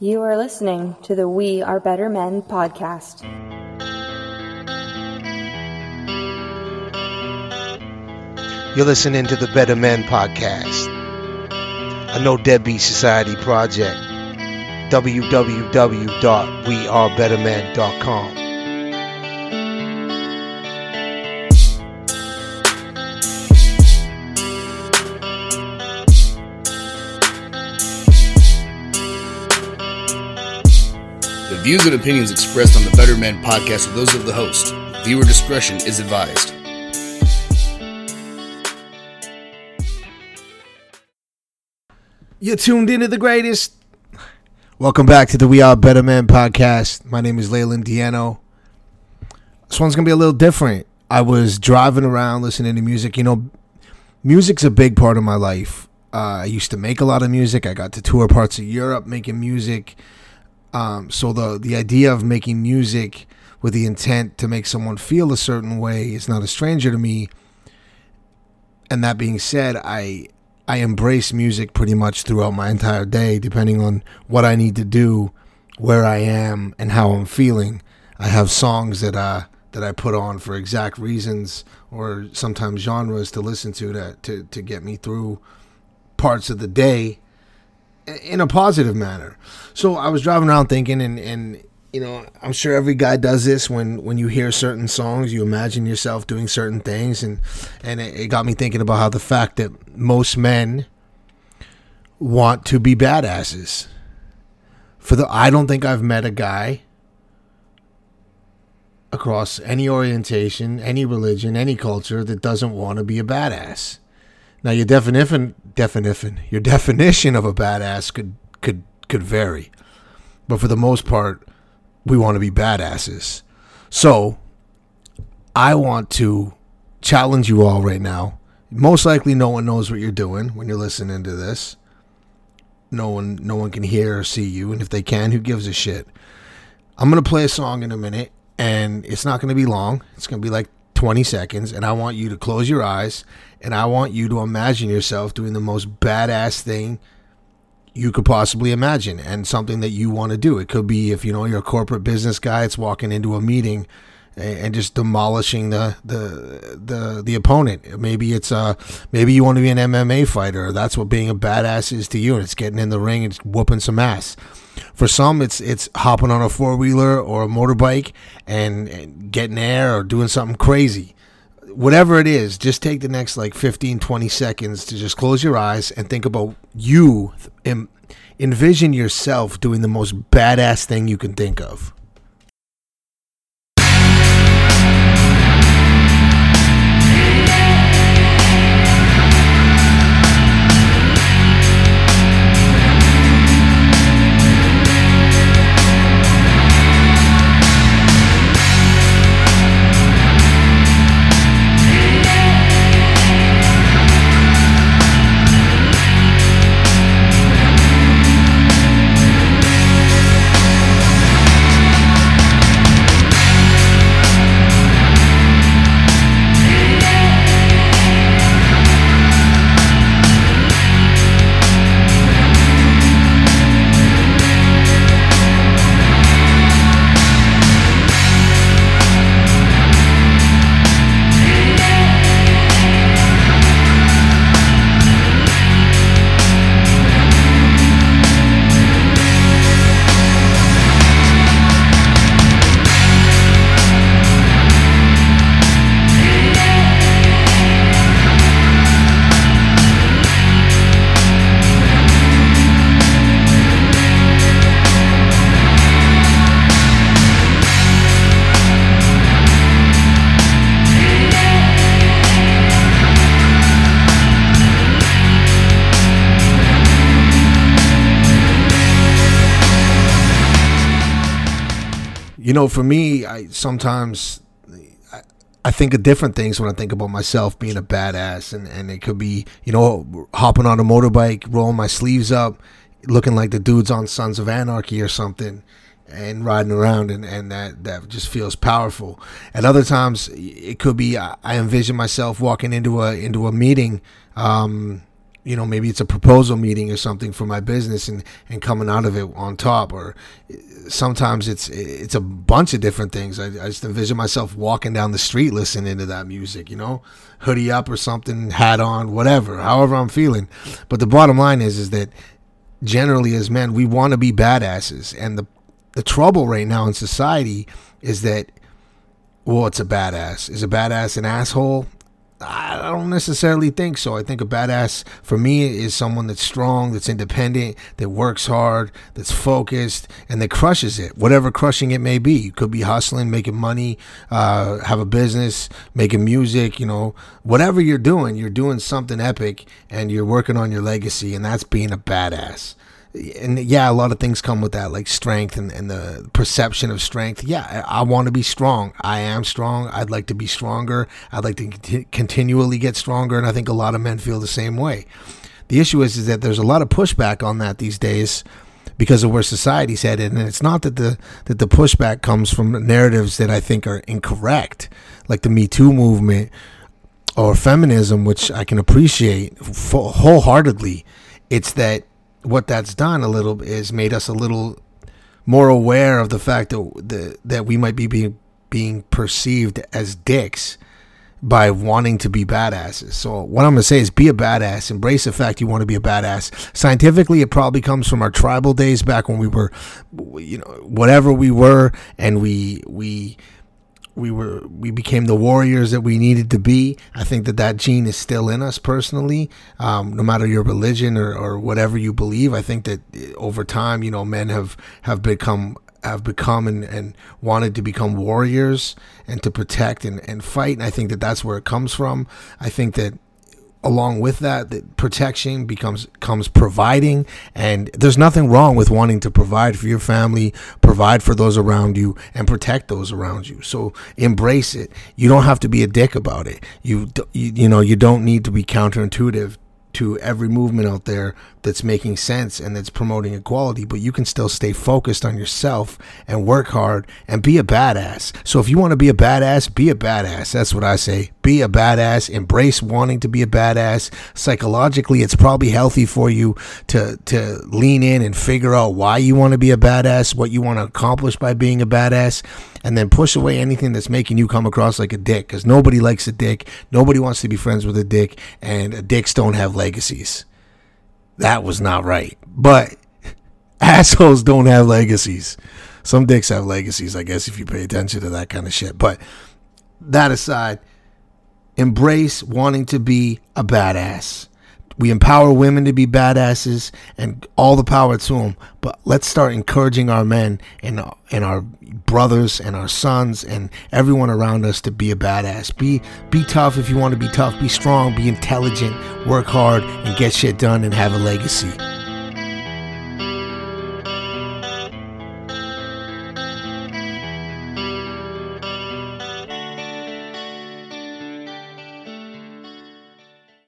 You are listening to the We Are Better Men podcast. You're listening to the Better Men podcast, a no deadbeat society project. www.wearebettermen.com. The views and opinions expressed on the Better Men podcast are those of the host. Viewer discretion is advised. You're tuned into the greatest. Welcome back to the We Are Better Men podcast. My name is Leyland Diano. This one's gonna be a little different. I was driving around listening to music. You know, music's a big part of my life. Uh, I used to make a lot of music. I got to tour parts of Europe making music. Um, so the the idea of making music with the intent to make someone feel a certain way is not a stranger to me. And that being said, I I embrace music pretty much throughout my entire day, depending on what I need to do, where I am, and how I'm feeling. I have songs that uh that I put on for exact reasons, or sometimes genres to listen to to to get me through parts of the day in a positive manner. So I was driving around thinking, and and you know, I'm sure every guy does this when when you hear certain songs, you imagine yourself doing certain things, and and it, it got me thinking about how the fact that most men want to be badasses. For the, I don't think I've met a guy across any orientation, any religion, any culture that doesn't want to be a badass. Now your definition definition your definition of a badass could could could vary. But for the most part, we want to be badasses. So, I want to challenge you all right now. Most likely no one knows what you're doing when you're listening to this. No one no one can hear or see you, and if they can, who gives a shit? I'm to play a song in a minute and it's not to be long. It's to be like 20 seconds and I want you to close your eyes and I want you to imagine yourself doing the most badass thing you could possibly imagine and something that you want to do. It could be if you know you're a corporate business guy, it's walking into a meeting and just demolishing the the the the opponent. Maybe it's uh maybe you want to be an MMA fighter. That's what being a badass is to you, and it's getting in the ring and whooping some ass. For some, it's it's hopping on a four wheeler or a motorbike and, and getting air or doing something crazy whatever it is, just take the next like 15, 20 seconds to just close your eyes and think about you. Envision yourself doing the most badass thing you can think of. You know, for me, I sometimes I, I think of different things when I think about myself being a badass, and and it could be you know hopping on a motorbike, rolling my sleeves up, looking like the dudes on Sons of Anarchy or something, and riding around, and and that that just feels powerful. At other times, it could be I, envision myself walking into a into a meeting. Um, you know maybe it's a proposal meeting or something for my business and and coming out of it on top or sometimes it's it's a bunch of different things. I, I just envision myself walking down the street listening to that music you know hoodie up or something hat on whatever however i'm feeling. But the bottom line is is that generally as men we want to be badasses and the the trouble right now in society is that well it's a badass. Is a badass an asshole I don't necessarily think so. I think a badass for me is someone that's strong, that's independent, that works hard, that's focused, and that crushes it, whatever crushing it may be. You could be hustling, making money, uh, have a business, making music, you know, whatever you're doing, you're doing something epic and you're working on your legacy, and that's being a badass and yeah, a lot of things come with that, like strength and, and the perception of strength. Yeah, I, I want to be strong. I am strong. I'd like to be stronger. I'd like to continually get stronger. And I think a lot of men feel the same way. The issue is, is that there's a lot of pushback on that these days because of where society's headed. And it's not that the that the pushback comes from narratives that I think are incorrect, like the Me Too movement or feminism, which I can appreciate wholeheartedly. It's that what that's done a little is made us a little more aware of the fact that the, that we might be being being perceived as dicks by wanting to be badasses. So what I'm to say is be a badass. Embrace the fact you want to be a badass. Scientifically, it probably comes from our tribal days back when we were, you know, whatever we were, and we we we were we became the warriors that we needed to be. I think that that gene is still in us personally, um, no matter your religion or, or whatever you believe. I think that eh, over time, you know, men have have become have become and, and wanted to become warriors and to protect and, and fight. And I think that that's where it comes from. I think that along with that, that protection becomes comes providing and there's nothing wrong with wanting to provide for your family provide for those around you and protect those around you. So embrace it. You don't have to be a dick about it. You you, you know you don't need to be counterintuitive to every movement out there that's making sense and that's promoting equality, but you can still stay focused on yourself and work hard and be a badass. So if you want to be a badass, be a badass. That's what I say. Be a badass. Embrace wanting to be a badass. Psychologically, it's probably healthy for you to to lean in and figure out why you want to be a badass, what you want to accomplish by being a badass, and then push away anything that's making you come across like a dick because nobody likes a dick. Nobody wants to be friends with a dick, and dicks don't have legacies that was not right. But assholes don't have legacies. Some dicks have legacies, I guess, if you pay attention to that kind of shit. But that aside, embrace wanting to be a badass. We empower women to be badasses and all the power to them. But let's start encouraging our men and, and our brothers and our sons and everyone around us to be a badass. Be be tough if you want to be tough. Be strong, be intelligent, work hard and get shit done and have a legacy.